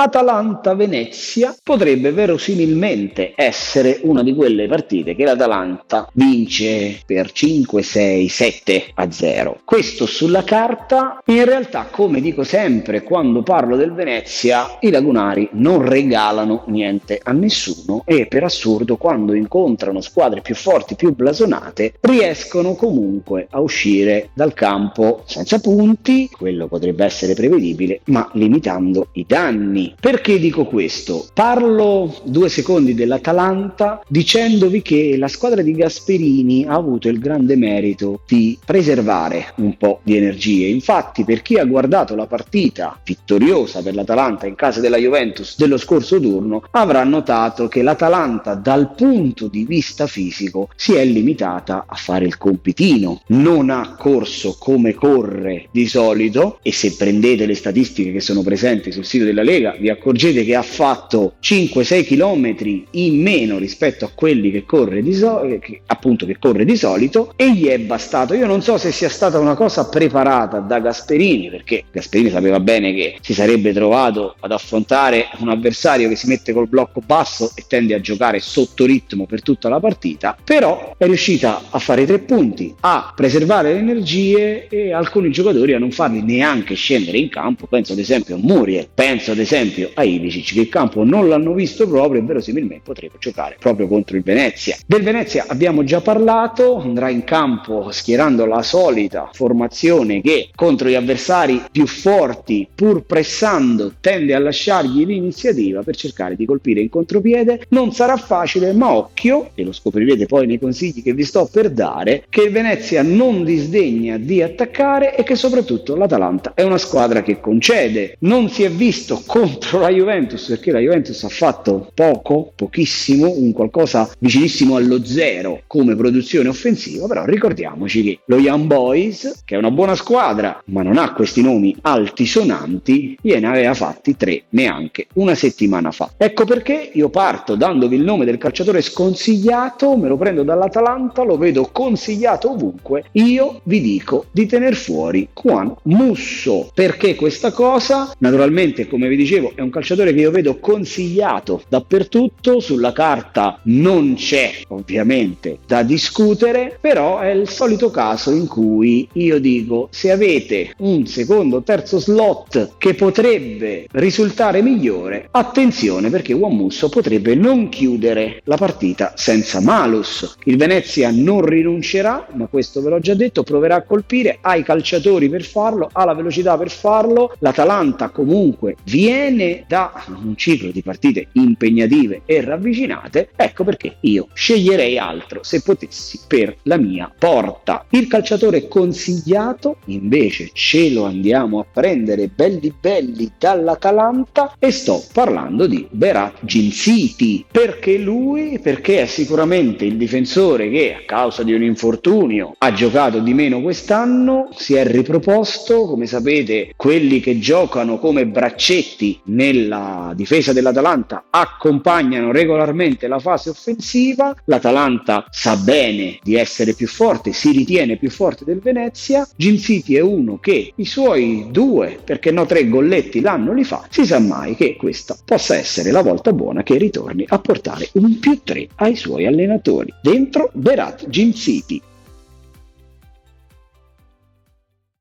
Atalanta-Venezia potrebbe verosimilmente essere una di quelle partite che l'Atalanta vince per 5, 6, 7 a 0. Questo sulla carta, in realtà come dico sempre quando parlo del Venezia, i lagunari non regalano niente a nessuno e per assurdo quando incontrano squadre più forti, più blasonate, riescono comunque a uscire dal campo senza punti, quello potrebbe essere prevedibile, ma limitando i danni. Perché dico questo? Parlo due secondi dell'Atalanta dicendovi che la squadra di Gasperini ha avuto il grande merito di preservare un po' di energie. Infatti, per chi ha guardato la partita vittoriosa per l'Atalanta in casa della Juventus dello scorso turno, avrà notato che l'Atalanta dal punto di vista fisico si è limitata a fare il compitino, non ha corso come corre di solito e se prendete le statistiche che sono presenti sul sito della Lega vi accorgete che ha fatto 5-6 km in meno rispetto a quelli che corre di, so- che, appunto, che corre di solito e gli è bastato. Io non so se sia stata una cosa preparata da Gasperini perché Gasperini sapeva bene che si sarebbe trovato ad affrontare un avversario che si mette col blocco basso e tende a giocare sotto ritmo per tutta la partita, però è riuscita a fare tre punti, a preservare le energie e alcuni giocatori a non farli neanche scendere in campo, penso ad esempio a Muriel, penso ad esempio a Ivicic che il campo non l'hanno visto proprio e verosimilmente potrebbe giocare proprio contro il Venezia. Del Venezia abbiamo già parlato, andrà in campo schierando la solita formazione che contro gli avversari più forti, pur pressando, tende a lasciargli l'iniziativa per cercare di colpire in contropiede. Non sarà facile, ma occhio, e lo scoprirete poi nei consigli che vi sto per dare, che il Venezia non disdegna di attaccare e che soprattutto l'Atalanta è una squadra che concede. Non si è visto contro la Juventus perché la Juventus ha fatto poco, pochissimo, un qualcosa vicinissimo allo zero come produzione offensiva, però ricordiamoci che lo Young Boys, che è una buona squadra, ma non ha questi nomi altisonanti, gliene aveva fatti tre neanche una settimana fa. Ecco perché io parto dandovi il nome del calciatore sconsigliato, me lo prendo dall'Atalanta, lo vedo consigliato ovunque, io vi dico di tener fuori Juan Musso. Perché questa cosa? Naturalmente, come vi dicevo, è un calciatore che io vedo consigliato dappertutto, sulla carta non c'è ovviamente da discutere, però è il solito caso in cui io dico se avete un secondo o terzo slot che potrebbe risultare migliore, attenzione perché Juan Musso potrebbe non chiudere la partita senza malus. Il Venezia non rinuncerà, ma questo ve l'ho già detto, proverà a colpire, ha i calciatori per farlo, ha la velocità per farlo, l'Atalanta comunque viene da un ciclo di partite impegnative e ravvicinate, ecco perché io sceglierei altro se potessi per la mia porta. Il calciatore consigliato invece ce lo andiamo a prendere belli belli dall'Atalanta e sto parlando di Berat Ginsiti. Perché lui? Perché è sicuramente il difensore che a causa di un infortunio ha giocato di meno quest'anno, si è riproposto, come sapete quelli che giocano come braccetti nella difesa dell'Atalanta accompagnano regolarmente la fase offensiva, l'Atalanta sa bene di essere più forte, si ritiene più forte del Venezia, Gin City è uno che i suoi due, perché no tre golletti l'anno li fa, si sa mai che questa possa essere la volta buona che ritorni a portare un più tre ai suoi allenatori. Dentro Berat Gin City.